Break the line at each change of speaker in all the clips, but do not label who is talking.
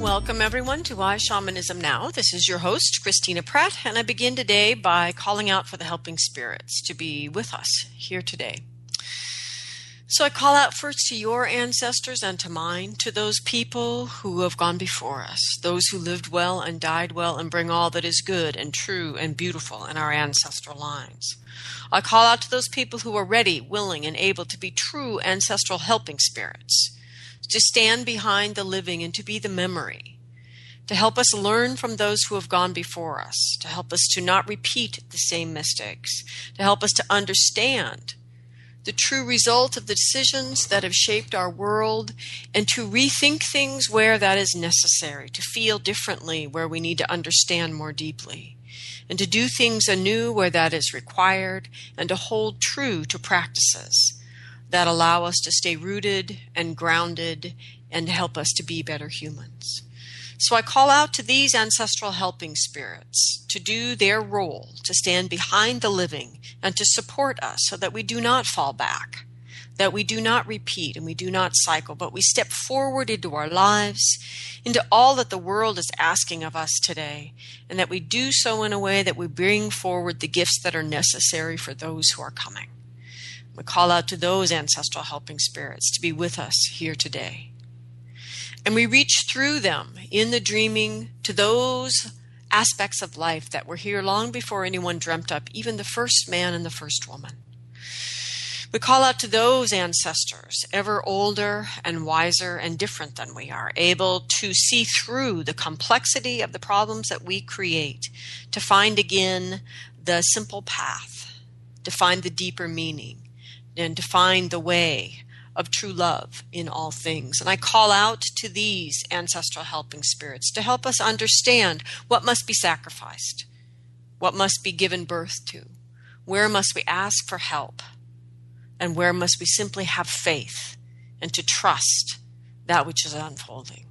Welcome, everyone, to Why Shamanism Now. This is your host, Christina Pratt, and I begin today by calling out for the helping spirits to be with us here today. So I call out first to your ancestors and to mine, to those people who have gone before us, those who lived well and died well and bring all that is good and true and beautiful in our ancestral lines. I call out to those people who are ready, willing, and able to be true ancestral helping spirits to stand behind the living and to be the memory, to help us learn from those who have gone before us, to help us to not repeat the same mistakes, to help us to understand the true result of the decisions that have shaped our world, and to rethink things where that is necessary, to feel differently where we need to understand more deeply, and to do things anew where that is required, and to hold true to practices that allow us to stay rooted and grounded and help us to be better humans. So I call out to these ancestral helping spirits to do their role, to stand behind the living and to support us so that we do not fall back, that we do not repeat and we do not cycle, but we step forward into our lives, into all that the world is asking of us today, and that we do so in a way that we bring forward the gifts that are necessary for those who are coming. We call out to those ancestral helping spirits to be with us here today. And we reach through them in the dreaming to those aspects of life that were here long before anyone dreamt up, even the first man and the first woman. We call out to those ancestors, ever older and wiser and different than we are, able to see through the complexity of the problems that we create, to find again the simple path, to find the deeper meaning, and to find the way of true love in all things. And I call out to these ancestral helping spirits to help us understand what must be sacrificed, what must be given birth to, where must we ask for help, and where must we simply have faith and to trust that which is unfolding.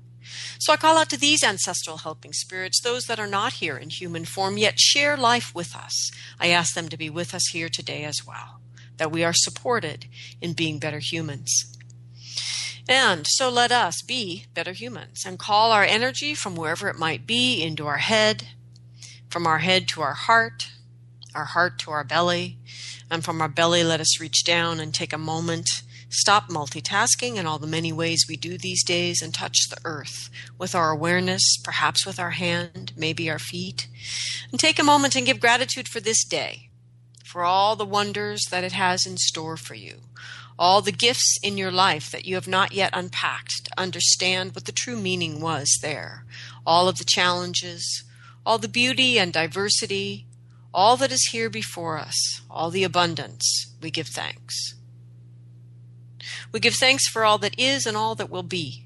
So I call out to these ancestral helping spirits, those that are not here in human form yet share life with us. I ask them to be with us here today as well that we are supported in being better humans. And so let us be better humans and call our energy from wherever it might be into our head, from our head to our heart, our heart to our belly, and from our belly let us reach down and take a moment, stop multitasking in all the many ways we do these days, and touch the earth with our awareness, perhaps with our hand, maybe our feet, and take a moment and give gratitude for this day for all the wonders that it has in store for you, all the gifts in your life that you have not yet unpacked to understand what the true meaning was there, all of the challenges, all the beauty and diversity, all that is here before us, all the abundance, we give thanks. We give thanks for all that is and all that will be.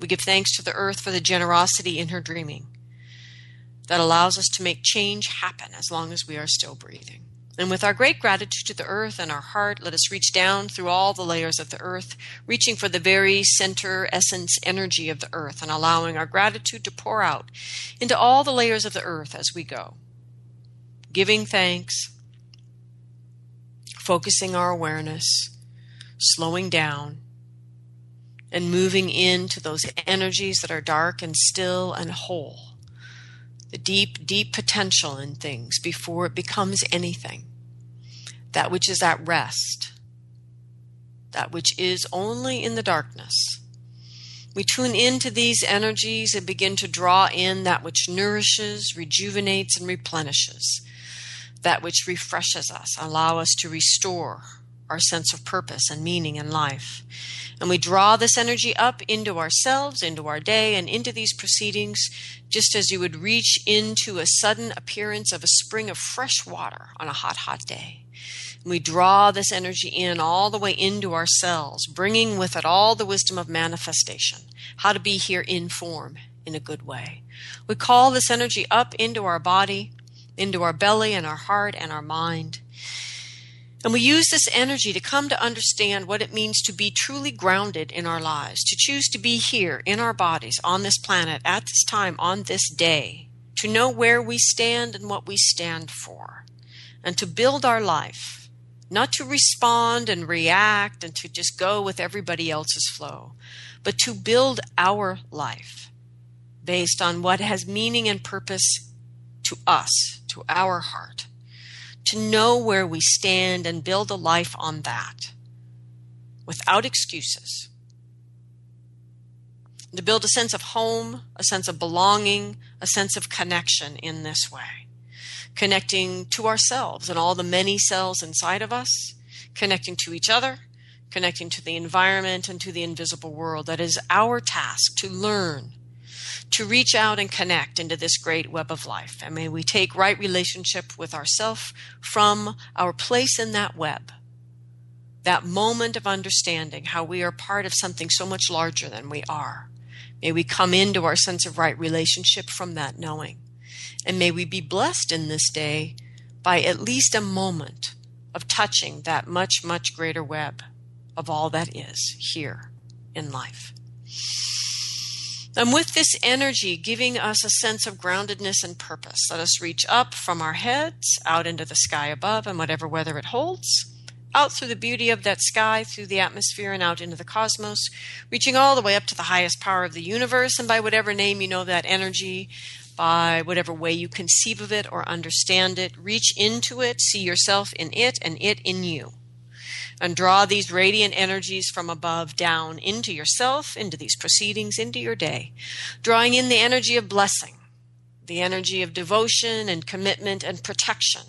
We give thanks to the earth for the generosity in her dreaming that allows us to make change happen as long as we are still breathing. And with our great gratitude to the earth and our heart, let us reach down through all the layers of the earth, reaching for the very center, essence, energy of the earth, and allowing our gratitude to pour out into all the layers of the earth as we go. Giving thanks, focusing our awareness, slowing down, and moving into those energies that are dark and still and whole the deep, deep potential in things before it becomes anything. That which is at rest, that which is only in the darkness. We tune into these energies and begin to draw in that which nourishes, rejuvenates, and replenishes, that which refreshes us, allow us to restore our sense of purpose and meaning in life. And we draw this energy up into ourselves, into our day, and into these proceedings, just as you would reach into a sudden appearance of a spring of fresh water on a hot, hot day. We draw this energy in all the way into ourselves, bringing with it all the wisdom of manifestation, how to be here in form in a good way. We call this energy up into our body, into our belly and our heart and our mind. And we use this energy to come to understand what it means to be truly grounded in our lives, to choose to be here in our bodies, on this planet, at this time, on this day, to know where we stand and what we stand for, and to build our life, not to respond and react and to just go with everybody else's flow, but to build our life based on what has meaning and purpose to us, to our heart to know where we stand and build a life on that without excuses. To build a sense of home, a sense of belonging, a sense of connection in this way. Connecting to ourselves and all the many cells inside of us, connecting to each other, connecting to the environment and to the invisible world. That is our task to learn to reach out and connect into this great web of life. And may we take right relationship with ourself from our place in that web. That moment of understanding how we are part of something so much larger than we are. May we come into our sense of right relationship from that knowing. And may we be blessed in this day by at least a moment of touching that much, much greater web of all that is here in life. And with this energy giving us a sense of groundedness and purpose, let us reach up from our heads out into the sky above and whatever weather it holds, out through the beauty of that sky, through the atmosphere, and out into the cosmos, reaching all the way up to the highest power of the universe, and by whatever name you know that energy, by whatever way you conceive of it or understand it, reach into it, see yourself in it, and it in you and draw these radiant energies from above down into yourself, into these proceedings, into your day, drawing in the energy of blessing, the energy of devotion and commitment and protection.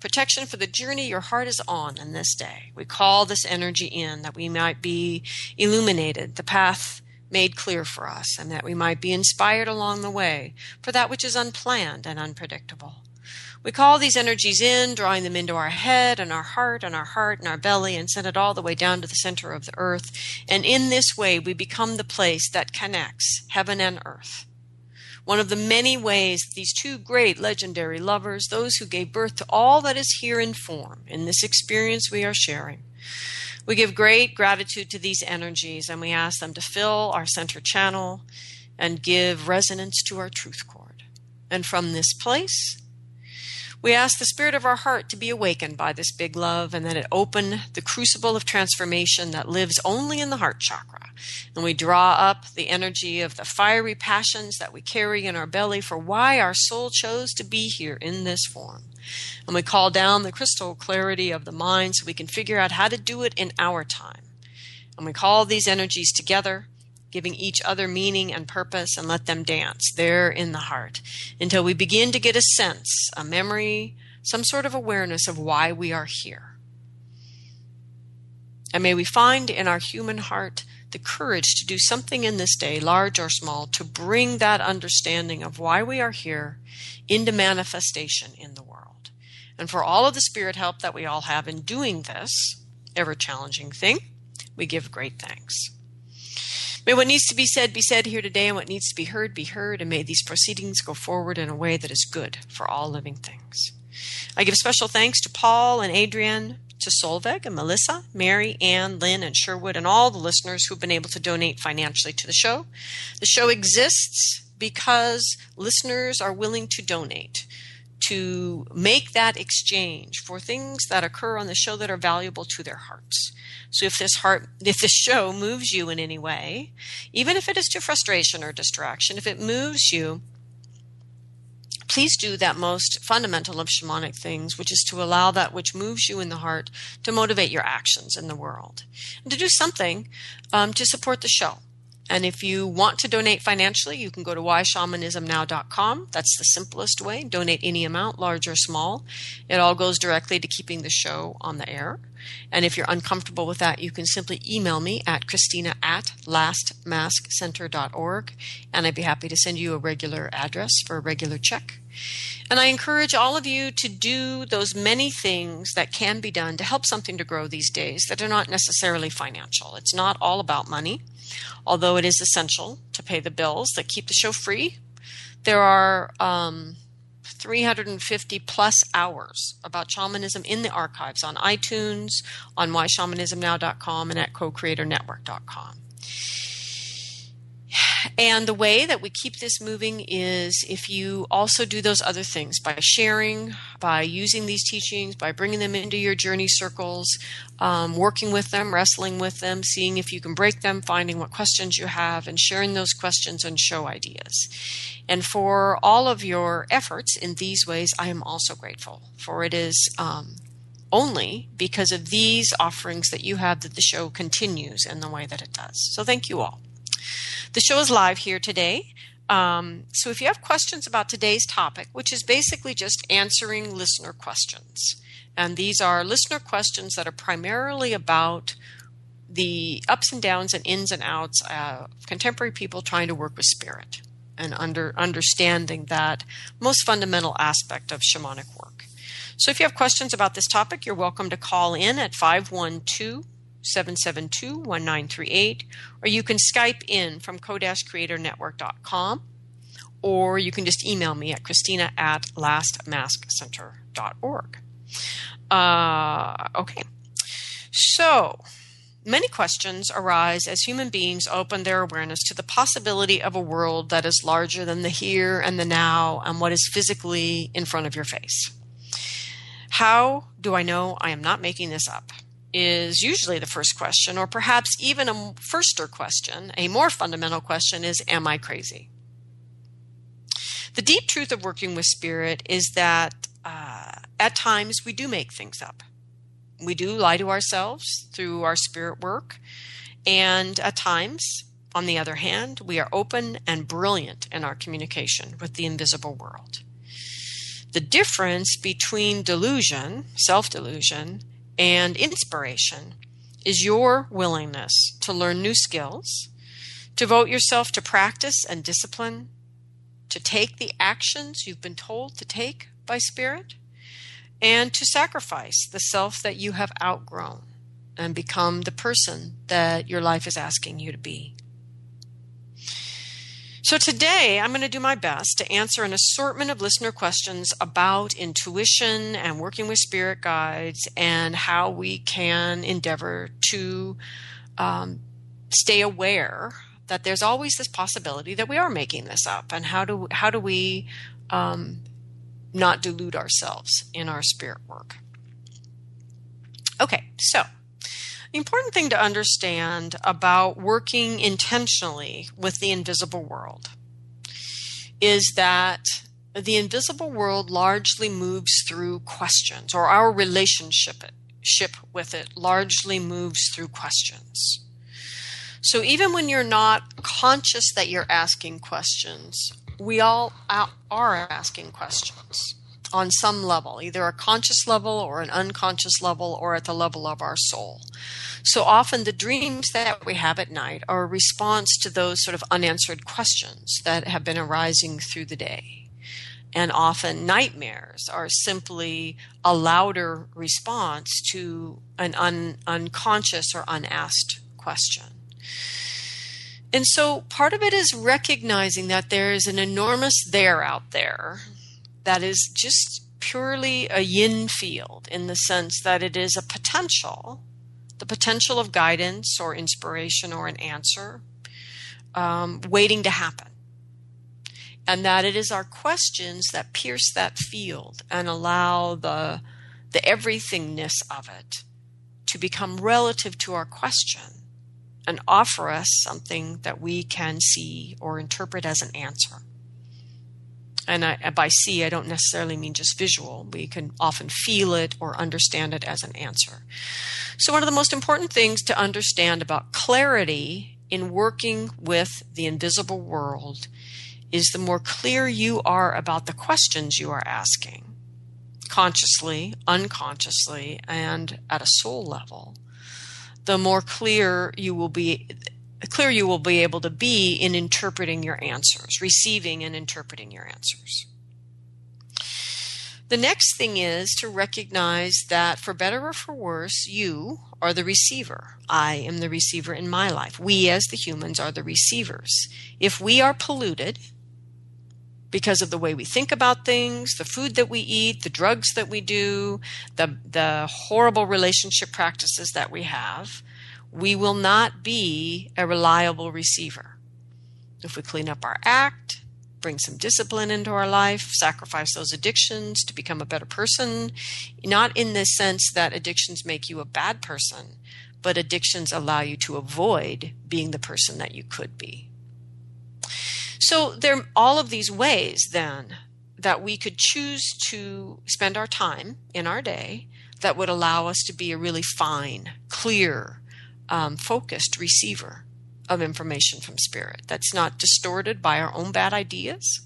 Protection for the journey your heart is on in this day. We call this energy in that we might be illuminated, the path made clear for us, and that we might be inspired along the way for that which is unplanned and unpredictable. We call these energies in, drawing them into our head and our heart and our heart and our belly, and send it all the way down to the center of the earth. And in this way, we become the place that connects heaven and earth. One of the many ways these two great legendary lovers, those who gave birth to all that is here in form, in this experience we are sharing, we give great gratitude to these energies and we ask them to fill our center channel and give resonance to our truth cord. And from this place, we ask the spirit of our heart to be awakened by this big love and that it open the crucible of transformation that lives only in the heart chakra. And we draw up the energy of the fiery passions that we carry in our belly for why our soul chose to be here in this form. And we call down the crystal clarity of the mind so we can figure out how to do it in our time. And we call these energies together giving each other meaning and purpose, and let them dance there in the heart until we begin to get a sense, a memory, some sort of awareness of why we are here. And may we find in our human heart the courage to do something in this day, large or small, to bring that understanding of why we are here into manifestation in the world. And for all of the spirit help that we all have in doing this ever challenging thing, we give great thanks. May what needs to be said be said here today, and what needs to be heard be heard, and may these proceedings go forward in a way that is good for all living things. I give special thanks to Paul and Adrian, to Solveig and Melissa, Mary, Ann, Lynn, and Sherwood, and all the listeners who've been able to donate financially to the show. The show exists because listeners are willing to donate to make that exchange for things that occur on the show that are valuable to their hearts. So if this heart, if this show moves you in any way, even if it is to frustration or distraction, if it moves you, please do that most fundamental of shamanic things, which is to allow that which moves you in the heart to motivate your actions in the world and to do something um, to support the show. And if you want to donate financially, you can go to whyshamanismnow.com. That's the simplest way. Donate any amount, large or small. It all goes directly to keeping the show on the air. And if you're uncomfortable with that, you can simply email me at Christina at lastmaskcenter.org, and I'd be happy to send you a regular address for a regular check. And I encourage all of you to do those many things that can be done to help something to grow these days that are not necessarily financial. It's not all about money, although it is essential to pay the bills that keep the show free. There are um, 350 plus hours about shamanism in the archives on iTunes, on whyshamanismnow.com, and at co-creatornetwork.com. And the way that we keep this moving is if you also do those other things by sharing, by using these teachings, by bringing them into your journey circles, um, working with them, wrestling with them, seeing if you can break them, finding what questions you have, and sharing those questions and show ideas. And for all of your efforts in these ways, I am also grateful, for it is. Um, only because of these offerings that you have that the show continues in the way that it does. So, thank you all. The show is live here today. Um, so if you have questions about today's topic, which is basically just answering listener questions, and these are listener questions that are primarily about the ups and downs and ins and outs of contemporary people trying to work with spirit and under understanding that most fundamental aspect of shamanic work. So if you have questions about this topic, you're welcome to call in at 512 772 1938, or you can Skype in from co-creatornetwork.com, or you can just email me at christina at lastmaskcenter.org. Uh, okay. So, many questions arise as human beings open their awareness to the possibility of a world that is larger than the here and the now and what is physically in front of your face. How do I know I am not making this up? Is usually the first question, or perhaps even a firster question. A more fundamental question is Am I crazy? The deep truth of working with spirit is that uh, at times we do make things up. We do lie to ourselves through our spirit work, and at times, on the other hand, we are open and brilliant in our communication with the invisible world. The difference between delusion, self delusion, and inspiration is your willingness to learn new skills, to devote yourself to practice and discipline, to take the actions you've been told to take by Spirit, and to sacrifice the self that you have outgrown and become the person that your life is asking you to be. So today I'm going to do my best to answer an assortment of listener questions about intuition and working with spirit guides and how we can endeavor to um, stay aware that there's always this possibility that we are making this up and how do how do we um, not delude ourselves in our spirit work. Okay, so the important thing to understand about working intentionally with the invisible world is that the invisible world largely moves through questions, or our relationship with it largely moves through questions. So even when you're not conscious that you're asking questions, we all are asking questions on some level, either a conscious level or an unconscious level or at the level of our soul. So often the dreams that we have at night are a response to those sort of unanswered questions that have been arising through the day. And often nightmares are simply a louder response to an un- unconscious or unasked question. And so part of it is recognizing that there is an enormous there out there that is just purely a yin field in the sense that it is a potential, the potential of guidance or inspiration or an answer um, waiting to happen. And that it is our questions that pierce that field and allow the, the everythingness of it to become relative to our question and offer us something that we can see or interpret as an answer. And I, by see, I don't necessarily mean just visual. We can often feel it or understand it as an answer. So, one of the most important things to understand about clarity in working with the invisible world is the more clear you are about the questions you are asking, consciously, unconsciously, and at a soul level, the more clear you will be clear you will be able to be in interpreting your answers, receiving and interpreting your answers. The next thing is to recognize that for better or for worse, you are the receiver. I am the receiver in my life. We as the humans are the receivers. If we are polluted because of the way we think about things, the food that we eat, the drugs that we do, the, the horrible relationship practices that we have, we will not be a reliable receiver. If we clean up our act, bring some discipline into our life, sacrifice those addictions to become a better person, not in the sense that addictions make you a bad person, but addictions allow you to avoid being the person that you could be. So there are all of these ways then that we could choose to spend our time in our day that would allow us to be a really fine, clear, um, focused receiver of information from spirit that's not distorted by our own bad ideas,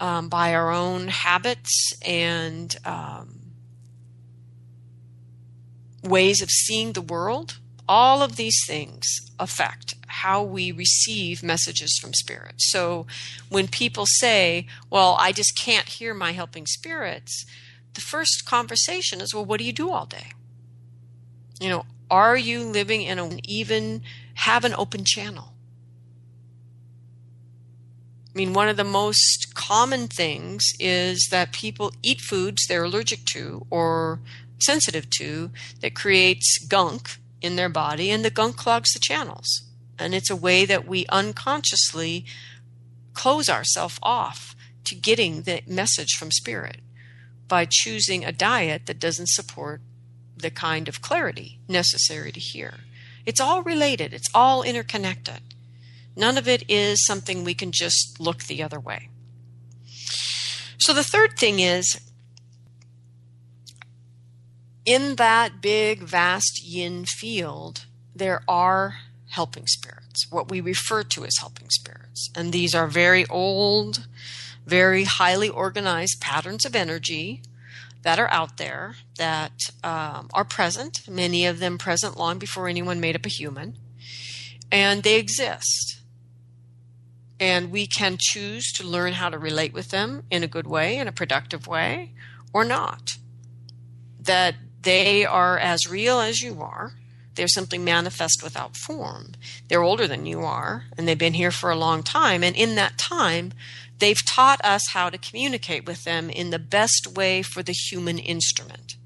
um, by our own habits and um, ways of seeing the world. All of these things affect how we receive messages from spirit. So when people say, Well, I just can't hear my helping spirits, the first conversation is, Well, what do you do all day? You know, are you living in an even, have an open channel? I mean, one of the most common things is that people eat foods they're allergic to or sensitive to that creates gunk in their body, and the gunk clogs the channels. And it's a way that we unconsciously close ourselves off to getting the message from spirit by choosing a diet that doesn't support the kind of clarity necessary to hear. It's all related, it's all interconnected. None of it is something we can just look the other way. So the third thing is in that big, vast yin field, there are helping spirits, what we refer to as helping spirits. And these are very old, very highly organized patterns of energy that are out there that um, are present, many of them present long before anyone made up a human, and they exist. And we can choose to learn how to relate with them in a good way, in a productive way, or not. That they are as real as you are. They're simply manifest without form. They're older than you are, and they've been here for a long time. And in that time, They've taught us how to communicate with them in the best way for the human instrument.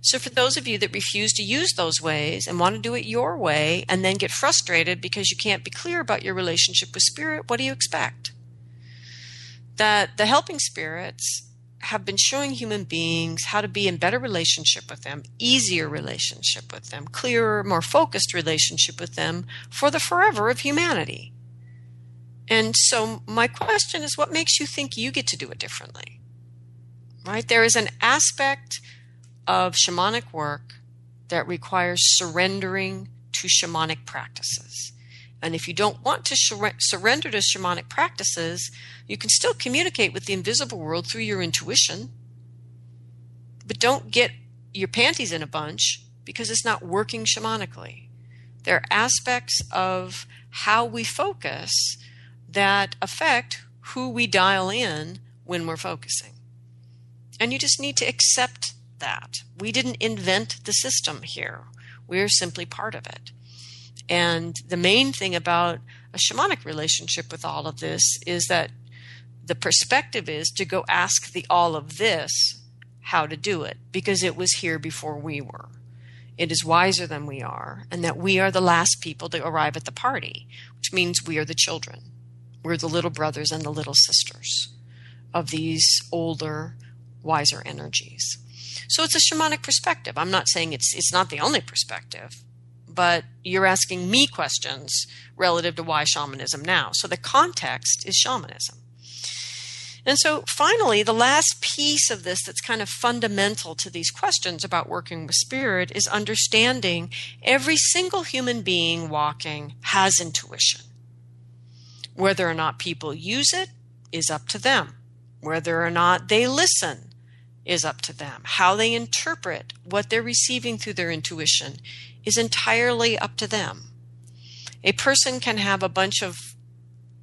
So, for those of you that refuse to use those ways and want to do it your way and then get frustrated because you can't be clear about your relationship with spirit, what do you expect? That the helping spirits have been showing human beings how to be in better relationship with them, easier relationship with them, clearer, more focused relationship with them for the forever of humanity. And so my question is what makes you think you get to do it differently? Right? There is an aspect of shamanic work that requires surrendering to shamanic practices. And if you don't want to surrender to shamanic practices, you can still communicate with the invisible world through your intuition. But don't get your panties in a bunch because it's not working shamanically. There are aspects of how we focus that affect who we dial in when we're focusing. And you just need to accept that. We didn't invent the system here, we're simply part of it. And the main thing about a shamanic relationship with all of this is that the perspective is to go ask the all of this how to do it because it was here before we were. It is wiser than we are, and that we are the last people to arrive at the party, which means we are the children. We're the little brothers and the little sisters of these older, wiser energies. So it's a shamanic perspective. I'm not saying it's it's not the only perspective, but you're asking me questions relative to why shamanism now. So the context is shamanism. And so finally, the last piece of this that's kind of fundamental to these questions about working with spirit is understanding every single human being walking has intuition. Whether or not people use it is up to them. Whether or not they listen is up to them. How they interpret what they're receiving through their intuition is entirely up to them. A person can have a bunch of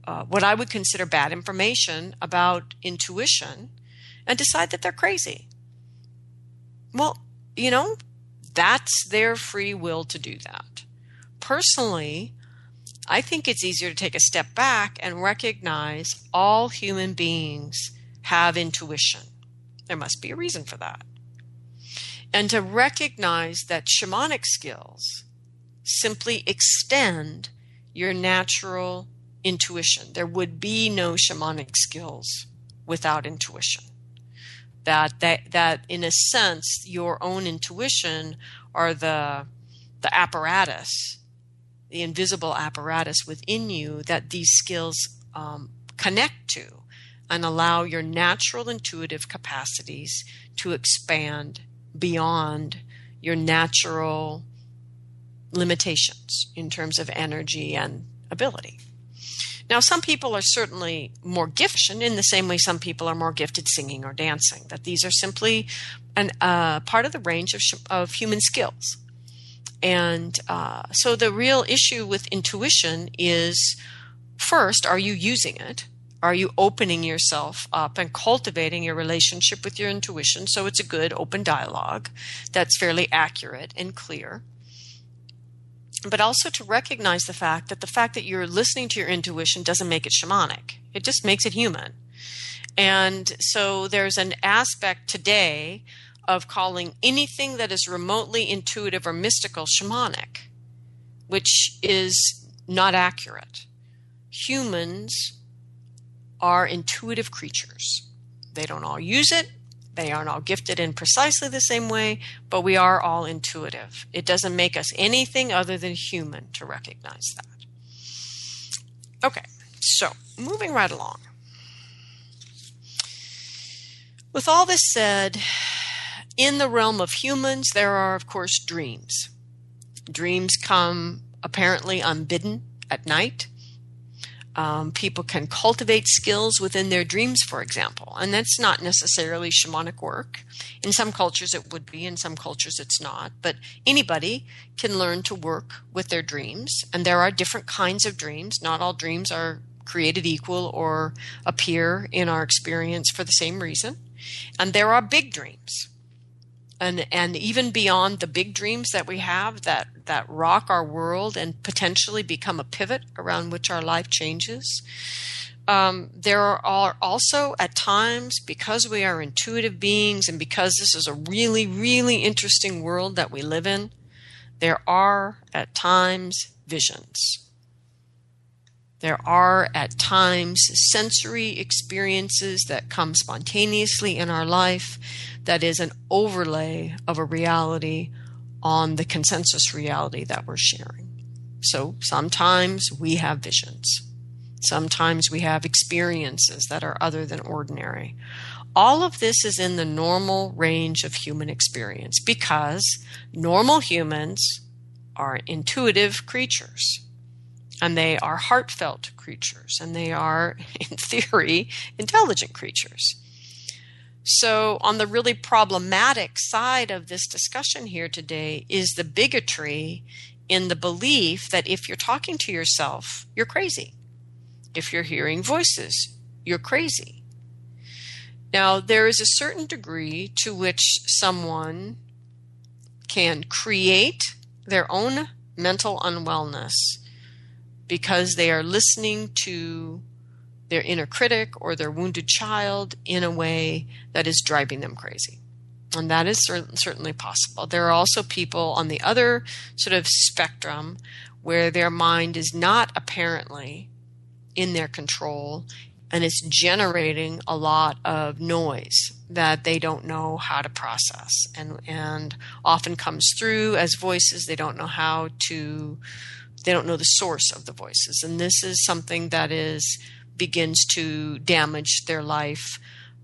uh, what I would consider bad information about intuition and decide that they're crazy. Well, you know, that's their free will to do that. Personally, I think it's easier to take a step back and recognize all human beings have intuition. There must be a reason for that. And to recognize that shamanic skills simply extend your natural intuition. There would be no shamanic skills without intuition. That that that in a sense your own intuition are the the apparatus, the invisible apparatus within you that these skills um, connect to and allow your natural intuitive capacities to expand beyond your natural limitations in terms of energy and ability. Now, some people are certainly more gifted in the same way some people are more gifted singing or dancing, that these are simply an, uh, part of the range of, of human skills. And uh, so the real issue with intuition is first, are you using it? Are you opening yourself up and cultivating your relationship with your intuition so it's a good open dialogue that's fairly accurate and clear? But also to recognize the fact that the fact that you're listening to your intuition doesn't make it shamanic, it just makes it human. And so there's an aspect today of calling anything that is remotely intuitive or mystical shamanic, which is not accurate. Humans are intuitive creatures. They don't all use it, they aren't all gifted in precisely the same way, but we are all intuitive. It doesn't make us anything other than human to recognize that. Okay, so moving right along. With all this said, in the realm of humans, there are, of course, dreams. Dreams come apparently unbidden at night. Um, people can cultivate skills within their dreams, for example, and that's not necessarily shamanic work. In some cultures, it would be, in some cultures, it's not. But anybody can learn to work with their dreams, and there are different kinds of dreams. Not all dreams are created equal or appear in our experience for the same reason. And there are big dreams and and even beyond the big dreams that we have that that rock our world and potentially become a pivot around which our life changes. Um, there are also at times because we are intuitive beings and because this is a really really interesting world that we live in, there are at times visions. There are at times sensory experiences that come spontaneously in our life that is an overlay of a reality on the consensus reality that we're sharing. So sometimes we have visions. Sometimes we have experiences that are other than ordinary. All of this is in the normal range of human experience because normal humans are intuitive creatures and they are heartfelt creatures and they are, in theory, intelligent creatures. So, on the really problematic side of this discussion here today is the bigotry in the belief that if you're talking to yourself, you're crazy. If you're hearing voices, you're crazy. Now, there is a certain degree to which someone can create their own mental unwellness because they are listening to their inner critic or their wounded child in a way that is driving them crazy. And that is certainly possible. There are also people on the other sort of spectrum where their mind is not apparently in their control and it's generating a lot of noise that they don't know how to process and and often comes through as voices they don't know how to they don't know the source of the voices and this is something that is begins to damage their life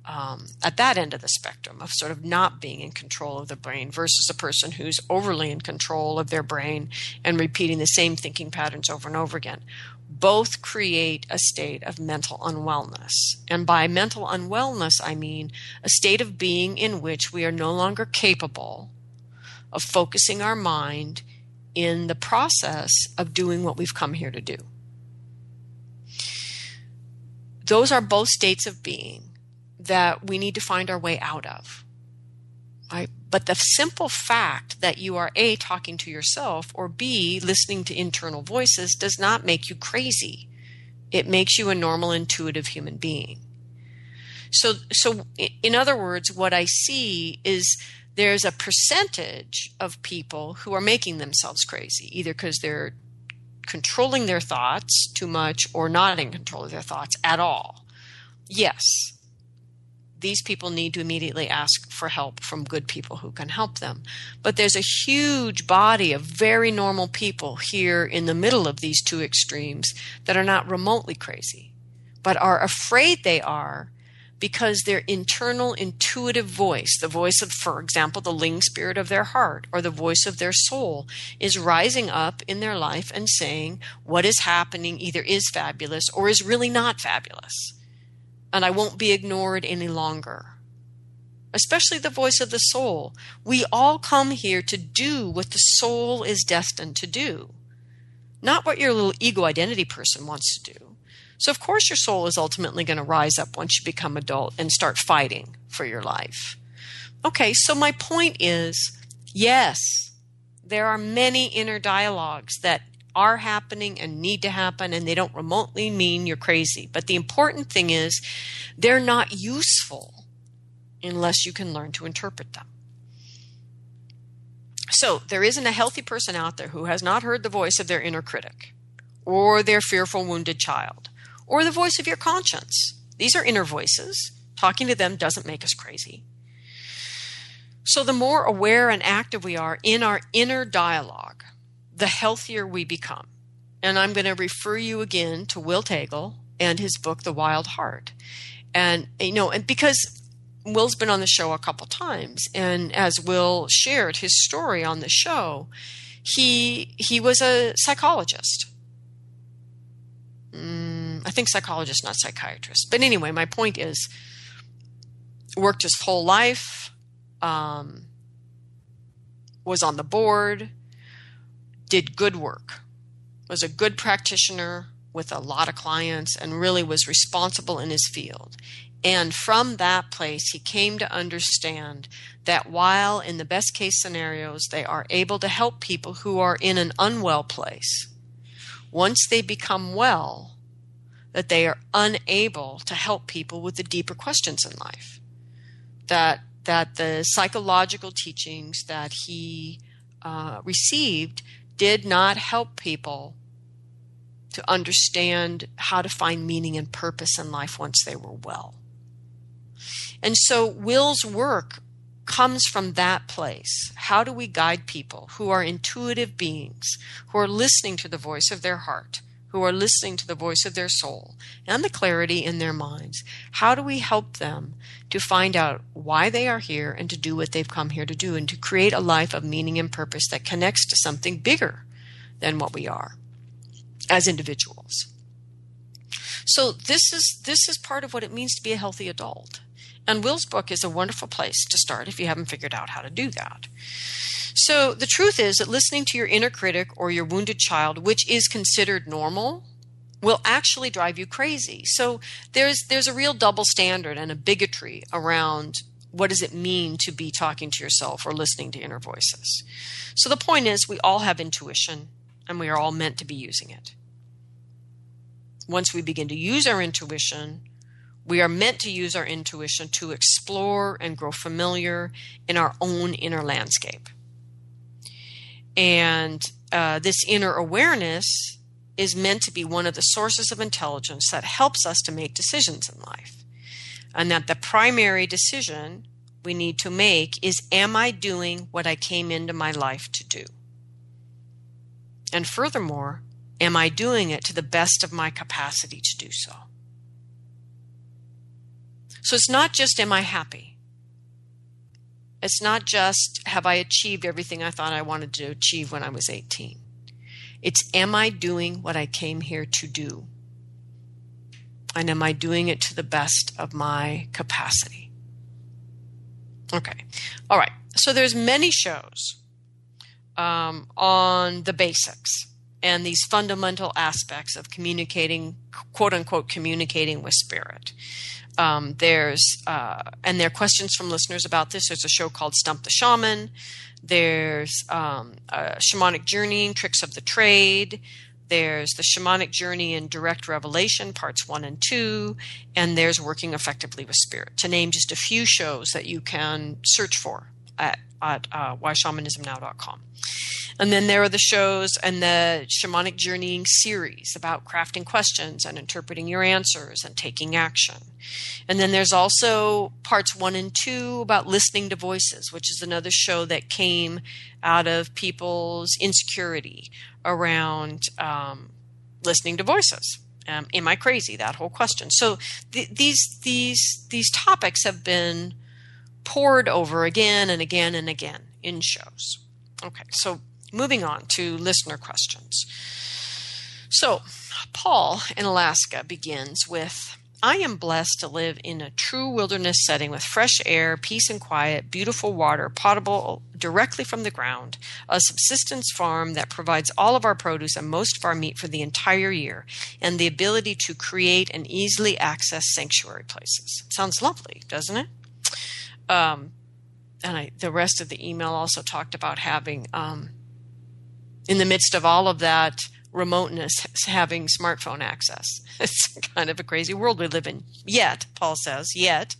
um, at that end of the spectrum of sort of not being in control of the brain versus a person who's overly in control of their brain and repeating the same thinking patterns over and over again. both create a state of mental unwellness. And by mental unwellness, I mean a state of being in which we are no longer capable of focusing our mind in the process of doing what we've come here to do. Those are both states of being that we need to find our way out of. Right? But the simple fact that you are A, talking to yourself, or B, listening to internal voices does not make you crazy. It makes you a normal, intuitive human being. So, so in other words, what I see is there's a percentage of people who are making themselves crazy, either because they're controlling their thoughts too much or not in control of their thoughts at all. Yes, these people need to immediately ask for help from good people who can help them. But there's a huge body of very normal people here in the middle of these two extremes that are not remotely crazy, but are afraid they are because their internal intuitive voice, the voice of, for example, the ling spirit of their heart or the voice of their soul, is rising up in their life and saying what is happening either is fabulous or is really not fabulous. And I won't be ignored any longer. Especially the voice of the soul. We all come here to do what the soul is destined to do, not what your little ego identity person wants to do. So, of course, your soul is ultimately going to rise up once you become adult and start fighting for your life. Okay, so my point is yes, there are many inner dialogues that are happening and need to happen, and they don't remotely mean you're crazy. But the important thing is they're not useful unless you can learn to interpret them. So, there isn't a healthy person out there who has not heard the voice of their inner critic or their fearful, wounded child or the voice of your conscience. These are inner voices. Talking to them doesn't make us crazy. So, the more aware and active we are in our inner dialogue, the healthier we become. And I'm going to refer you again to Will Taegel and his book, The Wild Heart. And, you know, and because Will's been on the show a couple times, and as Will shared his story on the show, he he was a psychologist. Mm, I think psychologist, not psychiatrist. But anyway, my point is worked his whole life, um, was on the board, did good work, was a good practitioner with a lot of clients, and really was responsible in his field. And from that place, he came to understand that while in the best case scenarios, they are able to help people who are in an unwell place, once they become well, that they are unable to help people with the deeper questions in life. That that the psychological teachings that he uh, received did not help people to understand how to find meaning and purpose in life once they were well. And so Will's work comes from that place. How do we guide people who are intuitive beings, who are listening to the voice of their heart, who are listening to the voice of their soul and the clarity in their minds. How do we help them to find out why they are here and to do what they've come here to do and to create a life of meaning and purpose that connects to something bigger than what we are as individuals? So this is this is part of what it means to be a healthy adult. And Will's book is a wonderful place to start if you haven't figured out how to do that. So the truth is that listening to your inner critic or your wounded child, which is considered normal, will actually drive you crazy. So there's there's a real double standard and a bigotry around what does it mean to be talking to yourself or listening to inner voices. So the point is we all have intuition and we are all meant to be using it. Once we begin to use our intuition, we are meant to use our intuition to explore and grow familiar in our own inner landscape. And uh, this inner awareness is meant to be one of the sources of intelligence that helps us to make decisions in life. And that the primary decision we need to make is Am I doing what I came into my life to do? And furthermore, am I doing it to the best of my capacity to do so? So it's not just Am I happy? It's not just have I achieved everything I thought I wanted to achieve when I was 18. It's am I doing what I came here to do? And am I doing it to the best of my capacity? Okay. All right. So there's many shows um, on the basics and these fundamental aspects of communicating, quote unquote, communicating with spirit. Um, there's uh, and there are questions from listeners about this. There's a show called Stump the Shaman. There's um, shamanic journeying, tricks of the trade. There's the shamanic journey and direct revelation, parts one and two, and there's working effectively with spirit. To name just a few shows that you can search for at, at uh, whyshamanismnow.com. And then there are the shows and the shamanic journeying series about crafting questions and interpreting your answers and taking action. And then there's also parts one and two about listening to voices, which is another show that came out of people's insecurity around um, listening to voices. Um, am I crazy? That whole question. So th- these these these topics have been pored over again and again and again in shows. Okay, so moving on to listener questions. So, Paul in Alaska begins with I am blessed to live in a true wilderness setting with fresh air, peace and quiet, beautiful water, potable directly from the ground, a subsistence farm that provides all of our produce and most of our meat for the entire year, and the ability to create and easily access sanctuary places. Sounds lovely, doesn't it? Um, and I, the rest of the email also talked about having um, in the midst of all of that remoteness, having smartphone access. It's kind of a crazy world we live in. Yet, Paul says, yet,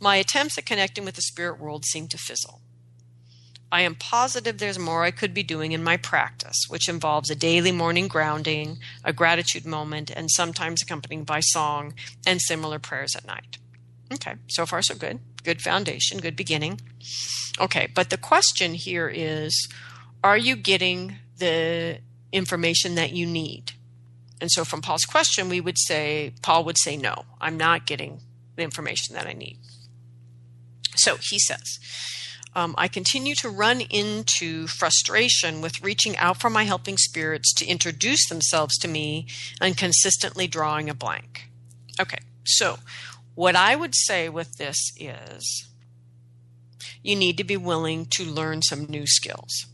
my attempts at connecting with the spirit world seem to fizzle. I am positive there's more I could be doing in my practice, which involves a daily morning grounding, a gratitude moment, and sometimes accompanied by song and similar prayers at night. Okay, so far so good. Good foundation, good beginning. Okay, but the question here is are you getting the information that you need. And so from Paul's question, we would say, Paul would say, no, I'm not getting the information that I need. So he says, um, I continue to run into frustration with reaching out for my helping spirits to introduce themselves to me and consistently drawing a blank. Okay, so what I would say with this is you need to be willing to learn some new skills.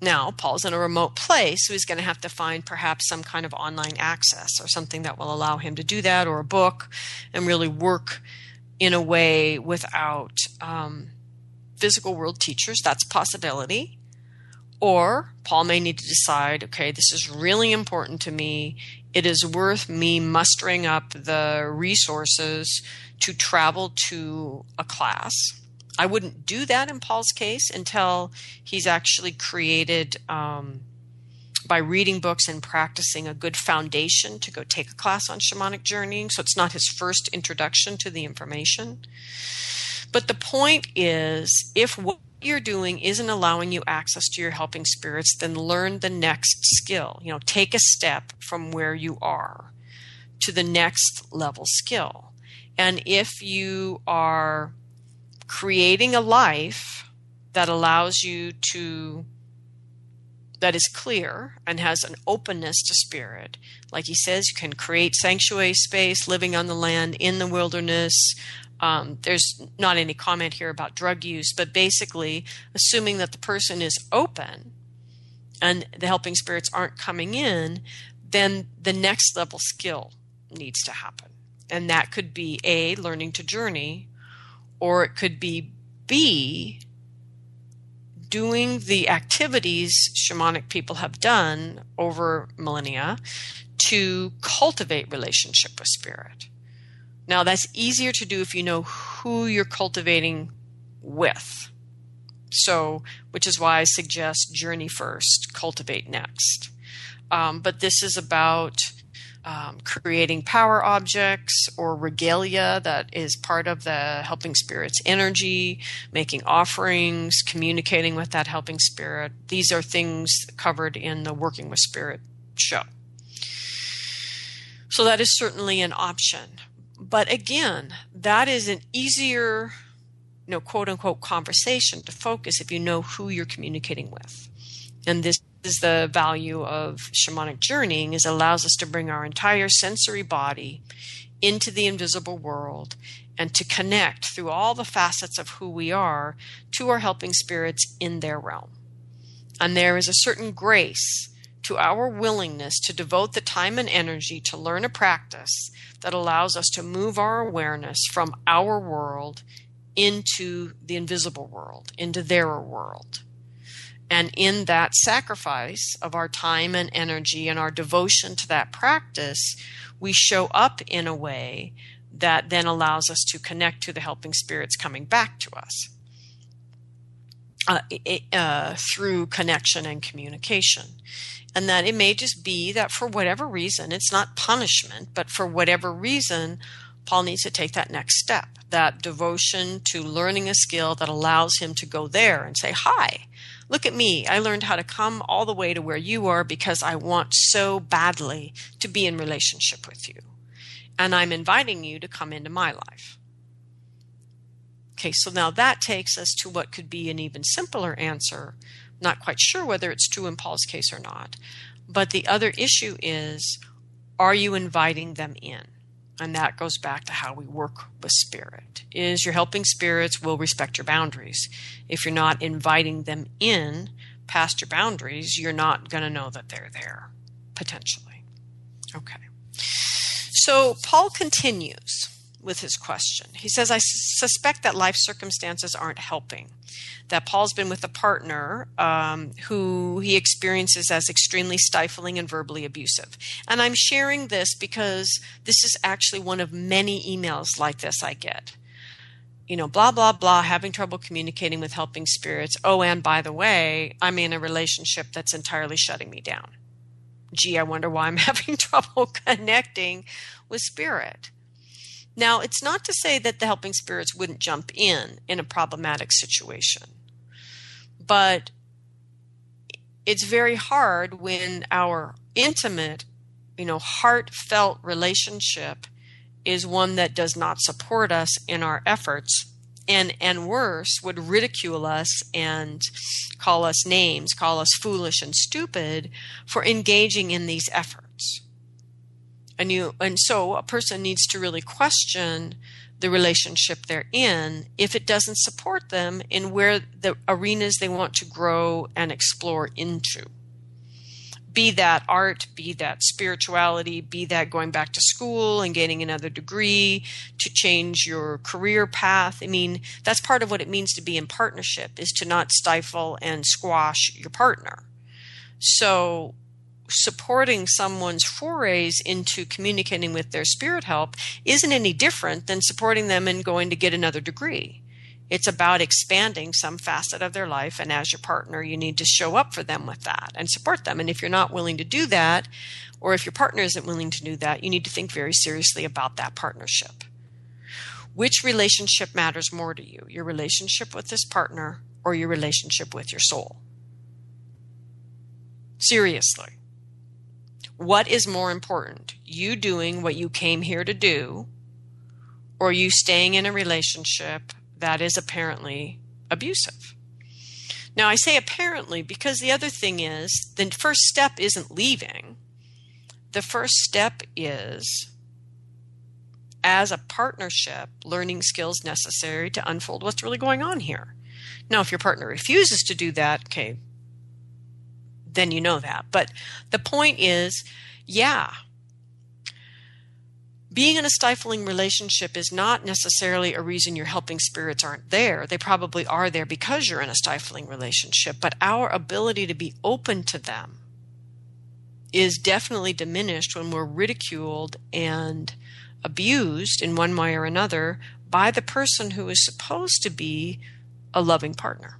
Now, Paul's in a remote place, so he's going to have to find perhaps some kind of online access or something that will allow him to do that, or a book, and really work in a way without um, physical world teachers. That's a possibility. Or Paul may need to decide okay, this is really important to me. It is worth me mustering up the resources to travel to a class I wouldn't do that in Paul's case until he's actually created, um, by reading books and practicing, a good foundation to go take a class on shamanic journeying. So it's not his first introduction to the information. But the point is if what you're doing isn't allowing you access to your helping spirits, then learn the next skill. You know, take a step from where you are to the next level skill. And if you are creating a life that allows you to that is clear and has an openness to spirit. Like he says, you can create sanctuary space, living on the land in the wilderness. Um, there's not any comment here about drug use, but basically, assuming that the person is open and the helping spirits aren't coming in, then the next level skill needs to happen. And that could be A, learning to journey, or it could be B, doing the activities shamanic people have done over millennia to cultivate relationship with spirit. Now, that's easier to do if you know who you're cultivating with. So, which is why I suggest journey first, cultivate next. Um, but this is about um, creating power objects or regalia that is part of the helping spirit's energy, making offerings, communicating with that helping spirit. These are things covered in the Working with Spirit show. So that is certainly an option. But again, that is an easier, you know, quote unquote conversation to focus if you know who you're communicating with. And this is the value of shamanic journeying is allows us to bring our entire sensory body into the invisible world and to connect through all the facets of who we are to our helping spirits in their realm. And there is a certain grace to our willingness to devote the time and energy to learn a practice that allows us to move our awareness from our world into the invisible world, into their world. And in that sacrifice of our time and energy and our devotion to that practice, we show up in a way that then allows us to connect to the helping spirits coming back to us uh, uh, through connection and communication. And that it may just be that for whatever reason, it's not punishment, but for whatever reason, Paul needs to take that next step that devotion to learning a skill that allows him to go there and say, Hi, look at me. I learned how to come all the way to where you are because I want so badly to be in relationship with you and I'm inviting you to come into my life. Okay, so now that takes us to what could be an even simpler answer. Not quite sure whether it's true in Paul's case or not. But the other issue is are you inviting them in? And that goes back to how we work with spirit. Is your helping spirits will respect your boundaries. If you're not inviting them in past your boundaries, you're not going to know that they're there, potentially. Okay. So Paul continues with his question. He says, I suspect that life circumstances aren't helping. That Paul's been with a partner um, who he experiences as extremely stifling and verbally abusive. And I'm sharing this because this is actually one of many emails like this I get. You know, blah, blah, blah, having trouble communicating with helping spirits. Oh, and by the way, I'm in a relationship that's entirely shutting me down. Gee, I wonder why I'm having trouble connecting with spirit. Now, it's not to say that the helping spirits wouldn't jump in in a problematic situation, but it's very hard when our intimate, you know, heartfelt relationship is one that does not support us in our efforts and and worse would ridicule us and call us names call us foolish and stupid for engaging in these efforts. And you and so a person needs to really question the relationship they're in if it doesn't support them in where the arenas they want to grow and explore into. Be that art be that spirituality be that going back to school and getting another degree to change your career path. I mean that's part of what it means to be in partnership is to not stifle and squash your partner. So supporting someone's forays into communicating with their spirit help isn't any different than supporting them in going to get another degree. It's about expanding some facet of their life, and as your partner, you need to show up for them with that and support them. And if you're not willing to do that, or if your partner isn't willing to do that, you need to think very seriously about that partnership. Which relationship matters more to you, your relationship with this partner or your relationship with your soul? Seriously. What is more important? You doing what you came here to do, or you staying in a relationship that is apparently abusive? Now, I say apparently because the other thing is the first step isn't leaving. The first step is, as a partnership, learning skills necessary to unfold what's really going on here. Now, if your partner refuses to do that, okay, then you know that. But the point is, yeah, being in a stifling relationship is not necessarily a reason your helping spirits aren't there. They probably are there because you're in a stifling relationship, but our ability to be open to them is definitely diminished when we're ridiculed and abused in one way or another by the person who is supposed to be a loving partner.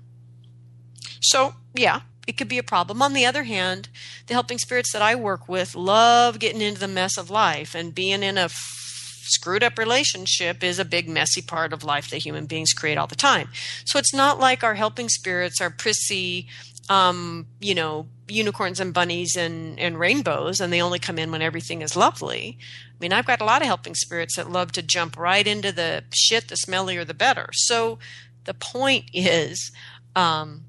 So, yeah, it could be a problem. On the other hand, the helping spirits that I work with love getting into the mess of life and being in a f- screwed up relationship is a big messy part of life that human beings create all the time. So it's not like our helping spirits are prissy, um, you know, unicorns and bunnies and, and rainbows and they only come in when everything is lovely. I mean, I've got a lot of helping spirits that love to jump right into the shit, the smellier the better. So the point is, um,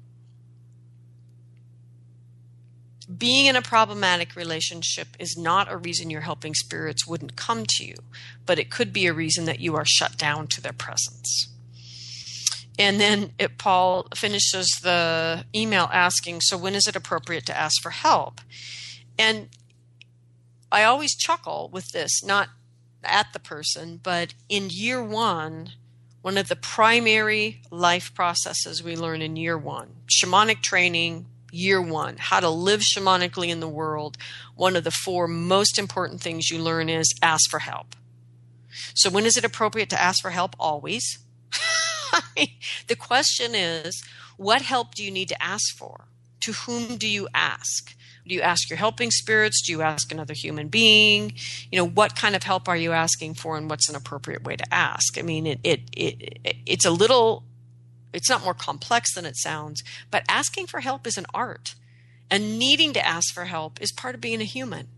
being in a problematic relationship is not a reason your helping spirits wouldn't come to you, but it could be a reason that you are shut down to their presence. And then it, Paul finishes the email asking, So when is it appropriate to ask for help? And I always chuckle with this, not at the person, but in year one, one of the primary life processes we learn in year one shamanic training, year one, how to live shamanically in the world. One of the four most important things you learn is ask for help. So, when is it appropriate to ask for help? Always. the question is what help do you need to ask for? To whom do you ask? Do you ask your helping spirits? Do you ask another human being? You know, what kind of help are you asking for and what's an appropriate way to ask? I mean, it, it, it it's a little it's not more complex than it sounds, but asking for help is an art. And needing to ask for help is part of being a human.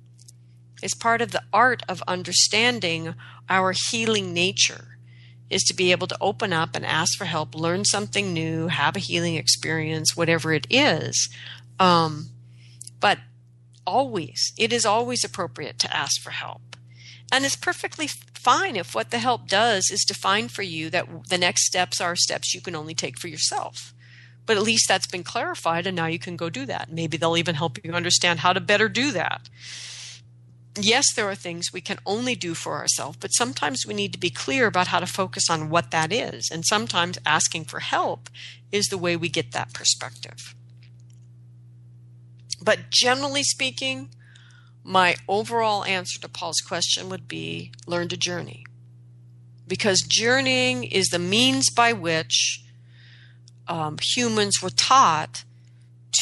It's part of the art of understanding our healing nature is to be able to open up and ask for help, learn something new, have a healing experience, whatever it is. Um, but always, it is always appropriate to ask for help. And it's perfectly fine if what the help does is define for you that the next steps are steps you can only take for yourself. But at least that's been clarified, and now you can go do that. Maybe they'll even help you understand how to better do that yes, there are things we can only do for ourselves, but sometimes we need to be clear about how to focus on what that is. And sometimes asking for help is the way we get that perspective. But generally speaking, my overall answer to Paul's question would be learn to journey. Because journeying is the means by which um, humans were taught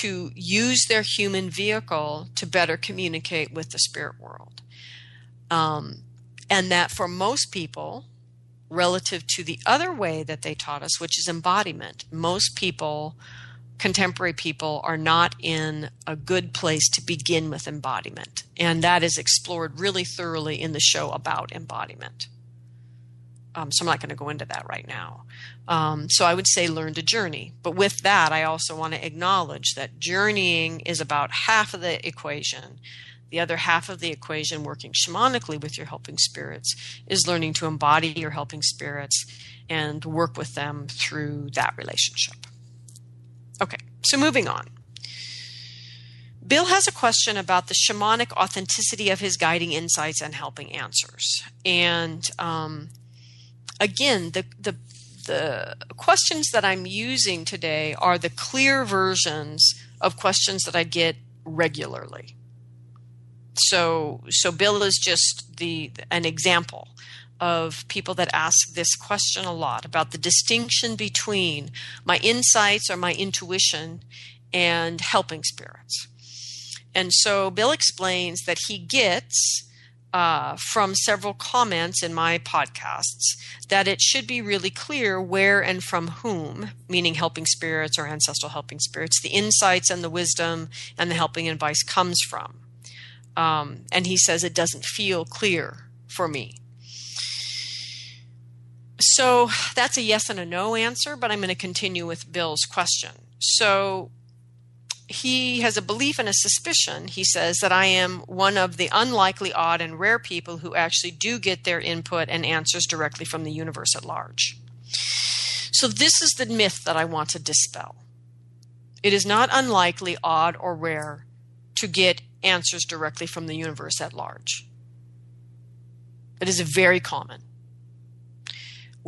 to use their human vehicle to better communicate with the spirit world. Um, and that for most people, relative to the other way that they taught us, which is embodiment, most people, contemporary people, are not in a good place to begin with embodiment. And that is explored really thoroughly in the show about embodiment. Um, so I'm not going to go into that right now. Um, so I would say learn to journey. But with that, I also want to acknowledge that journeying is about half of the equation. The other half of the equation, working shamanically with your helping spirits, is learning to embody your helping spirits and work with them through that relationship. Okay, so moving on. Bill has a question about the shamanic authenticity of his guiding insights and helping answers. And um, again, the, the the questions that I'm using today are the clear versions of questions that I get regularly. So, so Bill is just the an example of people that ask this question a lot about the distinction between my insights or my intuition and helping spirits. And so Bill explains that he gets uh, from several comments in my podcasts that it should be really clear where and from whom, meaning helping spirits or ancestral helping spirits, the insights and the wisdom and the helping advice comes from. Um, and he says it doesn't feel clear for me. So that's a yes and a no answer, but I'm going to continue with Bill's question. So he has a belief and a suspicion, he says, that I am one of the unlikely, odd, and rare people who actually do get their input and answers directly from the universe at large. So, this is the myth that I want to dispel. It is not unlikely, odd, or rare to get answers directly from the universe at large. It is very common.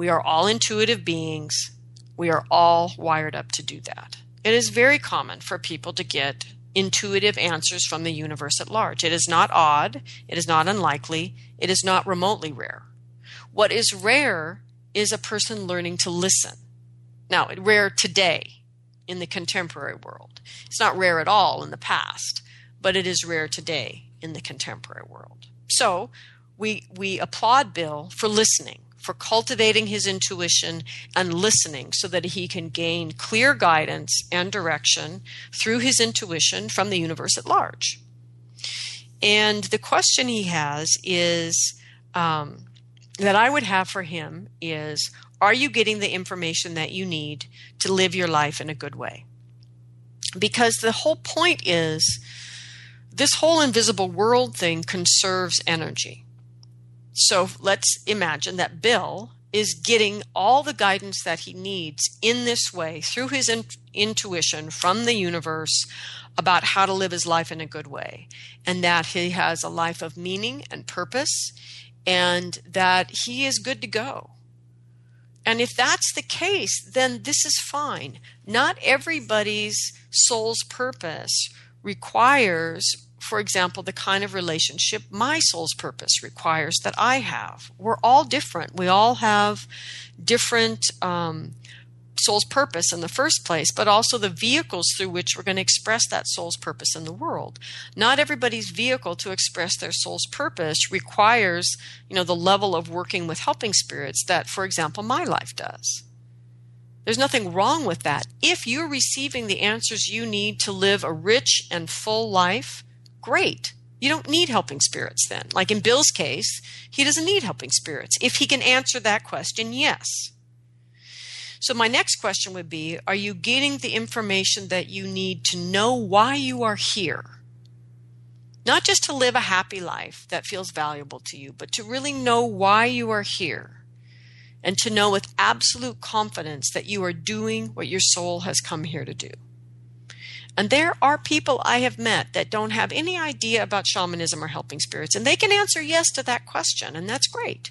We are all intuitive beings. We are all wired up to do that. It is very common for people to get intuitive answers from the universe at large. It is not odd, it is not unlikely, it is not remotely rare. What is rare is a person learning to listen. Now, rare today in the contemporary world. It's not rare at all in the past, but it is rare today in the contemporary world. So, we we applaud Bill for listening for cultivating his intuition and listening so that he can gain clear guidance and direction through his intuition from the universe at large. And the question he has is um, that I would have for him is Are you getting the information that you need to live your life in a good way? Because the whole point is this whole invisible world thing conserves energy. So let's imagine that Bill is getting all the guidance that he needs in this way through his in- intuition from the universe about how to live his life in a good way, and that he has a life of meaning and purpose, and that he is good to go. And if that's the case, then this is fine. Not everybody's soul's purpose requires for example, the kind of relationship my soul's purpose requires that I have. We're all different. We all have different um, soul's purpose in the first place, but also the vehicles through which we're going to express that soul's purpose in the world. Not everybody's vehicle to express their soul's purpose requires, you know, the level of working with helping spirits that, for example, my life does. There's nothing wrong with that. If you're receiving the answers you need to live a rich and full life, great. You don't need helping spirits then. Like in Bill's case, he doesn't need helping spirits. If he can answer that question, yes. So, my next question would be Are you getting the information that you need to know why you are here? Not just to live a happy life that feels valuable to you, but to really know why you are here and to know with absolute confidence that you are doing what your soul has come here to do. And there are people I have met that don't have any idea about shamanism or helping spirits, and they can answer yes to that question, and that's great.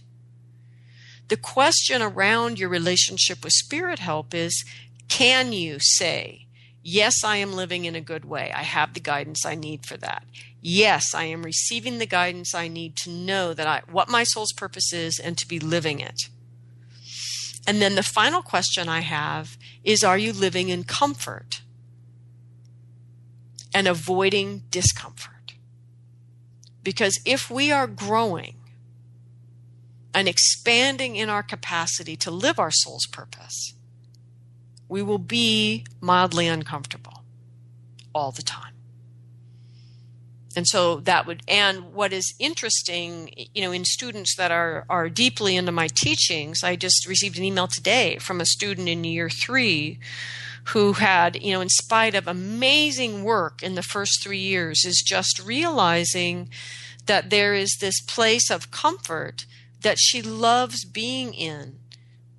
The question around your relationship with spirit help is can you say, Yes, I am living in a good way. I have the guidance I need for that. Yes, I am receiving the guidance I need to know that I what my soul's purpose is and to be living it. And then the final question I have is are you living in comfort? And avoiding discomfort. Because if we are growing and expanding in our capacity to live our soul's purpose, we will be mildly uncomfortable all the time. And so that would, and what is interesting, you know, in students that are, are deeply into my teachings, I just received an email today from a student in year three who had, you know, in spite of amazing work in the first three years, is just realizing that there is this place of comfort that she loves being in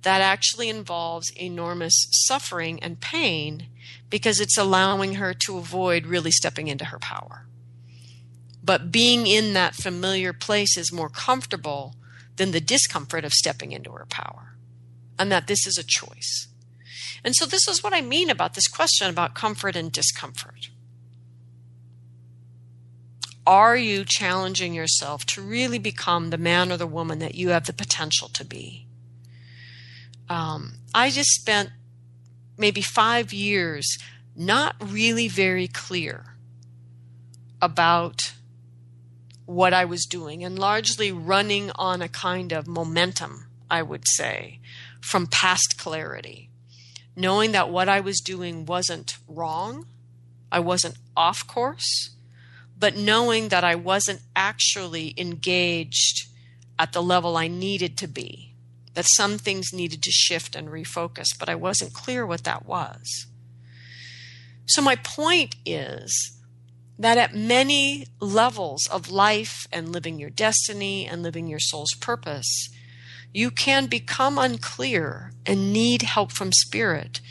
that actually involves enormous suffering and pain because it's allowing her to avoid really stepping into her power. But being in that familiar place is more comfortable than the discomfort of stepping into her power. And that this is a choice. And so, this is what I mean about this question about comfort and discomfort. Are you challenging yourself to really become the man or the woman that you have the potential to be? Um, I just spent maybe five years not really very clear about what I was doing and largely running on a kind of momentum, I would say, from past clarity knowing that what I was doing wasn't wrong, I wasn't off course, but knowing that I wasn't actually engaged at the level I needed to be, that some things needed to shift and refocus, but I wasn't clear what that was. So, my point is that at many levels of life and living your destiny and living your soul's purpose, you can become unclear and need help from spirit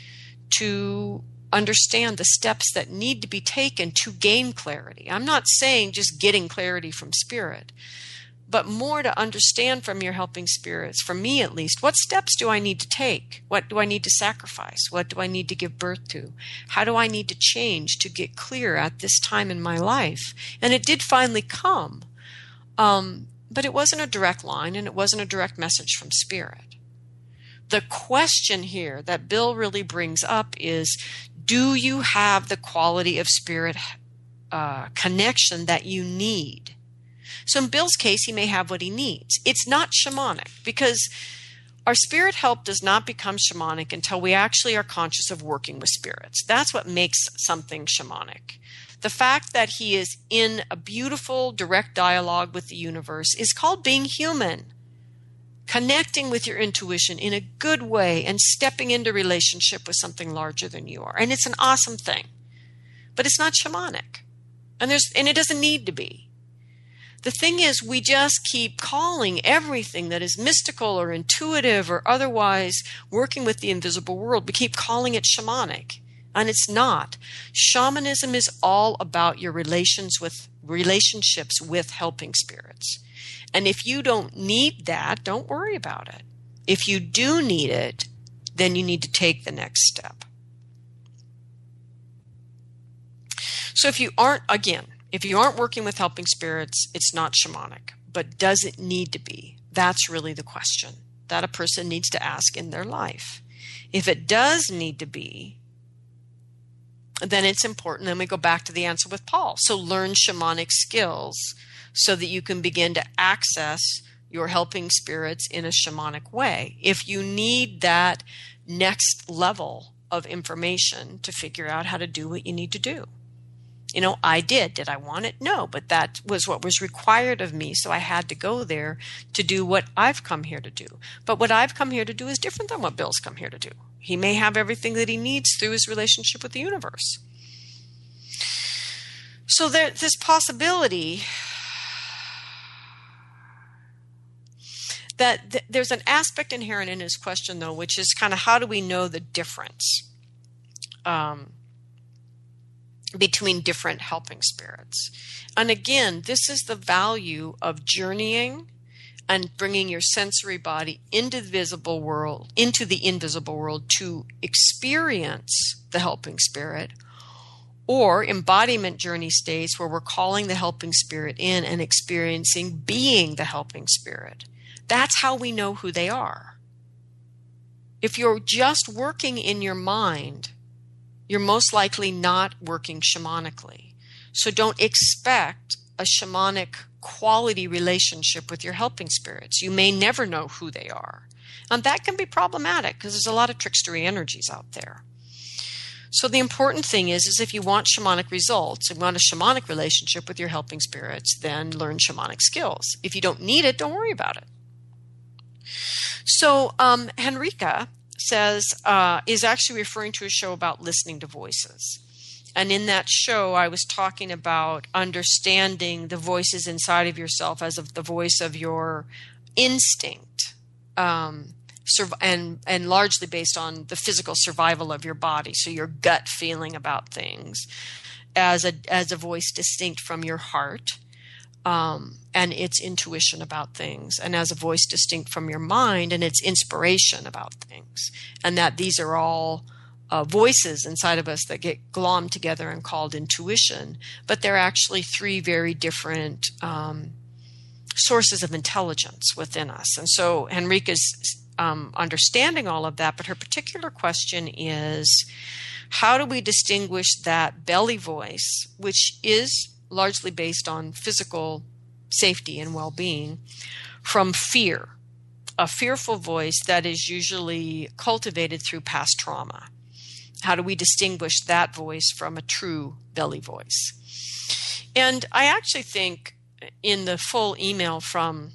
to understand the steps that need to be taken to gain clarity. I'm not saying just getting clarity from spirit, but more to understand from your helping spirits, for me at least, what steps do I need to take? What do I need to sacrifice? What do I need to give birth to? How do I need to change to get clear at this time in my life? And it did finally come. Um, but it wasn't a direct line and it wasn't a direct message from spirit. The question here that Bill really brings up is do you have the quality of spirit uh, connection that you need? So in Bill's case, he may have what he needs. It's not shamanic because our spirit help does not become shamanic until we actually are conscious of working with spirits. That's what makes something shamanic. The fact that he is in a beautiful, direct dialogue with the universe is called being human. Connecting with your intuition in a good way and stepping into relationship with something larger than you are. And it's an awesome thing. But it's not shamanic. And there's and it doesn't need to be. The thing is, we just keep calling everything that is mystical or intuitive or otherwise working with the invisible world, we keep calling it shamanic. And it's not. Shamanism is all about your relations with relationships with helping spirits. And if you don't need that, don't worry about it. If you do need it, then you need to take the next step. So if you aren't, again, if you aren't working with helping spirits, it's not shamanic. But does it need to be? That's really the question that a person needs to ask in their life. If it does need to be, then it's important. Then we go back to the answer with Paul. So learn shamanic skills so that you can begin to access your helping spirits in a shamanic way. If you need that next level of information to figure out how to do what you need to do. You know, I did. Did I want it? No, but that was what was required of me. So I had to go there to do what I've come here to do. But what I've come here to do is different than what Bill's come here to do. He may have everything that he needs through his relationship with the universe. So there's this possibility that th- there's an aspect inherent in his question, though, which is kind of how do we know the difference um, between different helping spirits? And again, this is the value of journeying and bringing your sensory body into the visible world, into the invisible world to experience the helping spirit, or embodiment journey states where we're calling the helping spirit in and experiencing being the helping spirit. That's how we know who they are. If you're just working in your mind, you're most likely not working shamanically. So don't expect a shamanic quality relationship with your helping spirits. You may never know who they are. And that can be problematic because there's a lot of trickstery energies out there. So the important thing is, is if you want shamanic results and want a shamanic relationship with your helping spirits, then learn shamanic skills. If you don't need it, don't worry about it. So um, Henrika says uh, is actually referring to a show about listening to voices. And in that show, I was talking about understanding the voices inside of yourself as of the voice of your instinct, um, and and largely based on the physical survival of your body, so your gut feeling about things, as a as a voice distinct from your heart, um, and its intuition about things, and as a voice distinct from your mind and its inspiration about things, and that these are all uh, voices inside of us that get glommed together and called intuition, but they're actually three very different um, sources of intelligence within us. And so Henrika's um, understanding all of that, but her particular question is how do we distinguish that belly voice, which is largely based on physical safety and well being, from fear? A fearful voice that is usually cultivated through past trauma. How do we distinguish that voice from a true belly voice? And I actually think in the full email from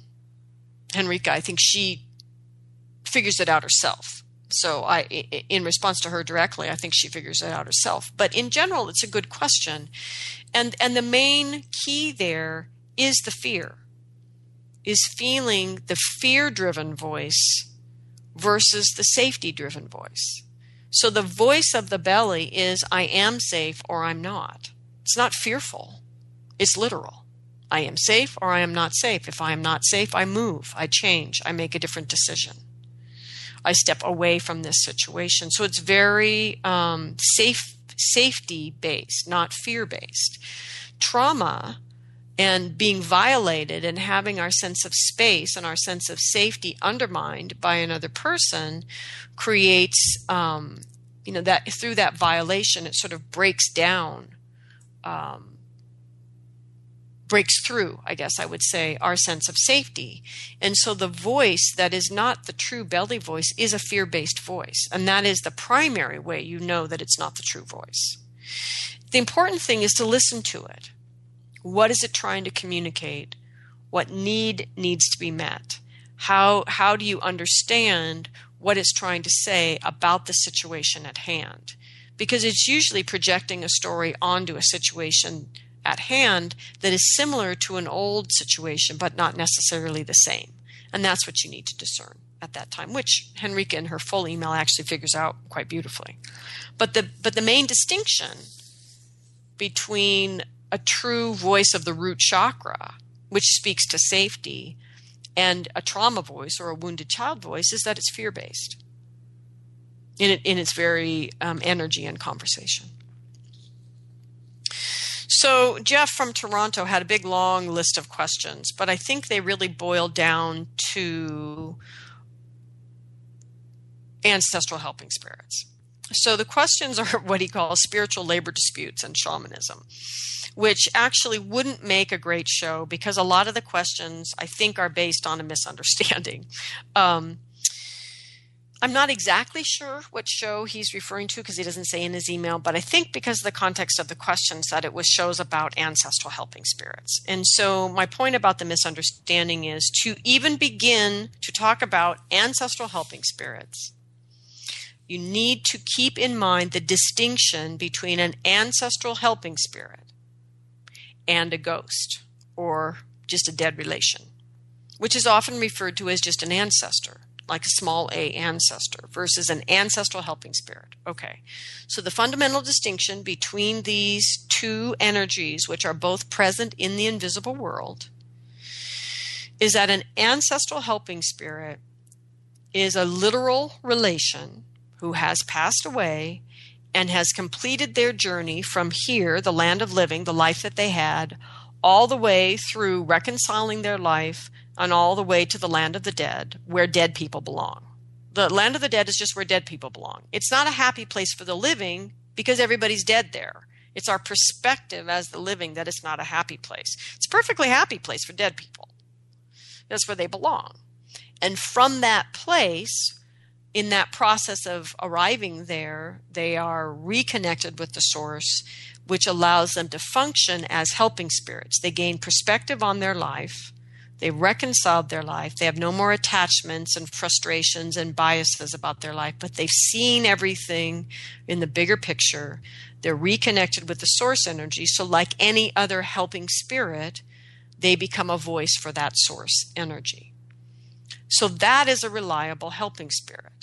Henrika, I think she figures it out herself. So I, in response to her directly, I think she figures it out herself. But in general, it's a good question, and and the main key there is the fear, is feeling the fear-driven voice versus the safety-driven voice. So the voice of the belly is I am safe or I'm not. It's not fearful. It's literal. I am safe or I am not safe. If I am not safe, I move, I change, I make a different decision. I step away from this situation. So it's very um, safe, safety based, not fear based. Trauma and being violated and having our sense of space and our sense of safety undermined by another person creates, um, you know, that through that violation, it sort of breaks down um, breaks through, I guess I would say, our sense of safety. And so the voice that is not the true belly voice is a fear based voice. And that is the primary way you know that it's not the true voice. The important thing is to listen to it. What is it trying to communicate? What need needs to be met? How, how do you understand what it's trying to say about the situation at hand? Because it's usually projecting a story onto a situation at hand that is similar to an old situation, but not necessarily the same. And that's what you need to discern at that time, which Henrika in her full email actually figures out quite beautifully. But the but the main distinction between a true voice of the root chakra, which speaks to safety, and a trauma voice or a wounded child voice is that it's fear based in, in its very um, energy and conversation. So, Jeff from Toronto had a big long list of questions, but I think they really boil down to ancestral helping spirits. So, the questions are what he calls spiritual labor disputes and shamanism, which actually wouldn't make a great show because a lot of the questions I think are based on a misunderstanding. Um, I'm not exactly sure what show he's referring to because he doesn't say in his email, but I think because of the context of the questions that it was shows about ancestral helping spirits. And so my point about the misunderstanding is to even begin to talk about ancestral helping spirits, you need to keep in mind the distinction between an ancestral helping spirit and a ghost or just a dead relation, which is often referred to as just an ancestor like a small a ancestor versus an ancestral helping spirit. Okay. So the fundamental distinction between these two energies, which are both present in the invisible world, is that an ancestral helping spirit is a literal relation who has passed away and has completed their journey from here, the land of living, the life that they had, all the way through reconciling their life and all the way to the land of the dead, where dead people belong. The land of the dead is just where dead people belong. It's not a happy place for the living because everybody's dead there. It's our perspective as the living that it's not a happy place. It's a perfectly happy place for dead people. That's where they belong. And from that place, in that process of arriving there, they are reconnected with the source, which allows them to function as helping spirits. They gain perspective on their life they reconciled their life. They have no more attachments and frustrations and biases about their life, but they've seen everything in the bigger picture. They're reconnected with the source energy. So, like any other helping spirit, they become a voice for that source energy. So, that is a reliable helping spirit.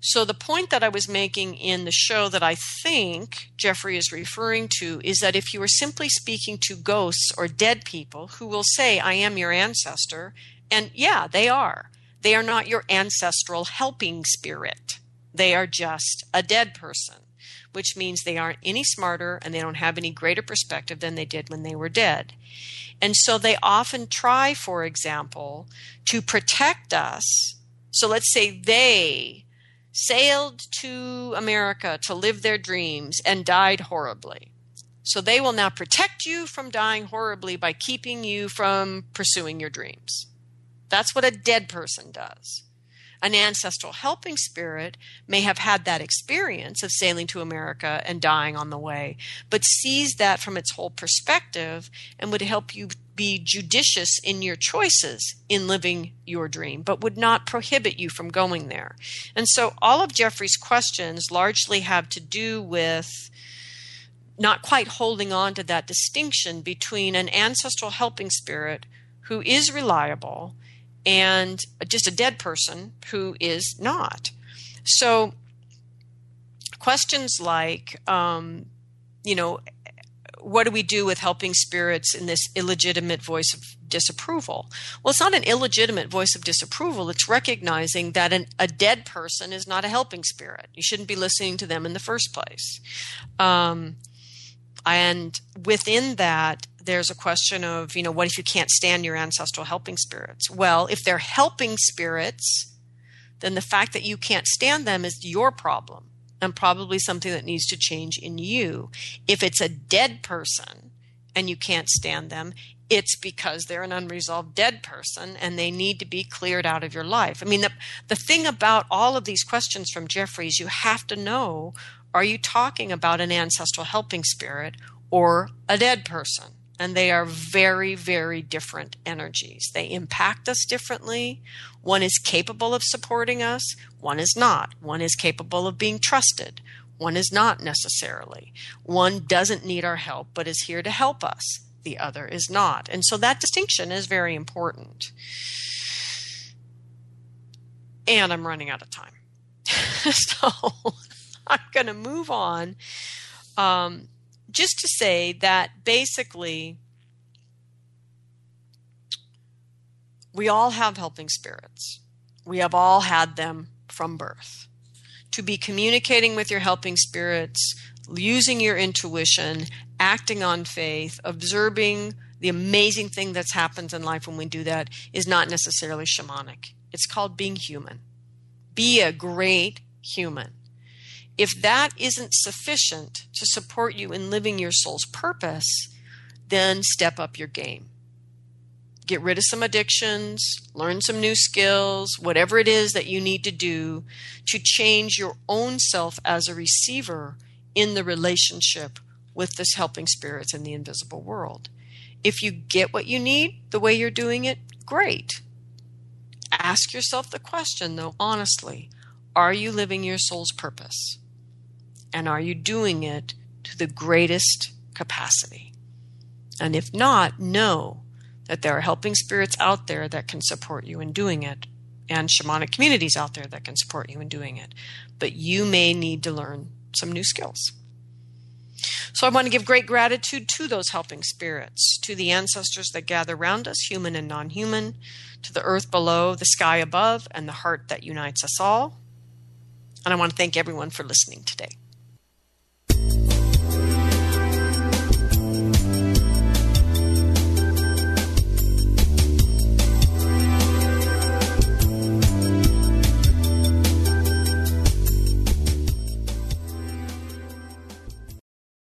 So, the point that I was making in the show that I think Jeffrey is referring to is that if you are simply speaking to ghosts or dead people who will say, I am your ancestor, and yeah, they are, they are not your ancestral helping spirit. They are just a dead person, which means they aren't any smarter and they don't have any greater perspective than they did when they were dead. And so they often try, for example, to protect us. So let's say they sailed to America to live their dreams and died horribly. So they will now protect you from dying horribly by keeping you from pursuing your dreams. That's what a dead person does. An ancestral helping spirit may have had that experience of sailing to America and dying on the way, but sees that from its whole perspective and would help you be judicious in your choices in living your dream, but would not prohibit you from going there. And so all of Jeffrey's questions largely have to do with not quite holding on to that distinction between an ancestral helping spirit who is reliable and just a dead person who is not. So, questions like, um, you know, what do we do with helping spirits in this illegitimate voice of disapproval? Well, it's not an illegitimate voice of disapproval. It's recognizing that an, a dead person is not a helping spirit. You shouldn't be listening to them in the first place. Um, and within that, there's a question of, you know, what if you can't stand your ancestral helping spirits? Well, if they're helping spirits, then the fact that you can't stand them is your problem and probably something that needs to change in you. If it's a dead person and you can't stand them, it's because they're an unresolved dead person and they need to be cleared out of your life. I mean, the, the thing about all of these questions from Jeffries, you have to know are you talking about an ancestral helping spirit or a dead person? And they are very, very different energies. They impact us differently. One is capable of supporting us, one is not. One is capable of being trusted, One is not necessarily. One doesn't need our help, but is here to help us. The other is not. And so that distinction is very important. And I'm running out of time. so I'm going to move on um, just to say that basically we all have helping spirits. We have all had them from birth to be communicating with your helping spirits, using your intuition, acting on faith, observing the amazing thing that's happens in life when we do that is not necessarily shamanic. It's called being human. Be a great human. If that isn't sufficient to support you in living your soul's purpose, then step up your game get rid of some addictions, learn some new skills, whatever it is that you need to do to change your own self as a receiver in the relationship with this helping spirits in the invisible world. If you get what you need the way you're doing it, great. Ask yourself the question, though, honestly are you living your soul's purpose? And are you doing it to the greatest capacity? And if not, know that there are helping spirits out there that can support you in doing it and shamanic communities out there that can support you in doing it. But you may need to learn some new skills. So I want to give great gratitude to those helping spirits, to the ancestors that gather around us, human and non human, to the earth below, the sky above, and the heart that unites us all. And I want to thank everyone for listening today. Thank you.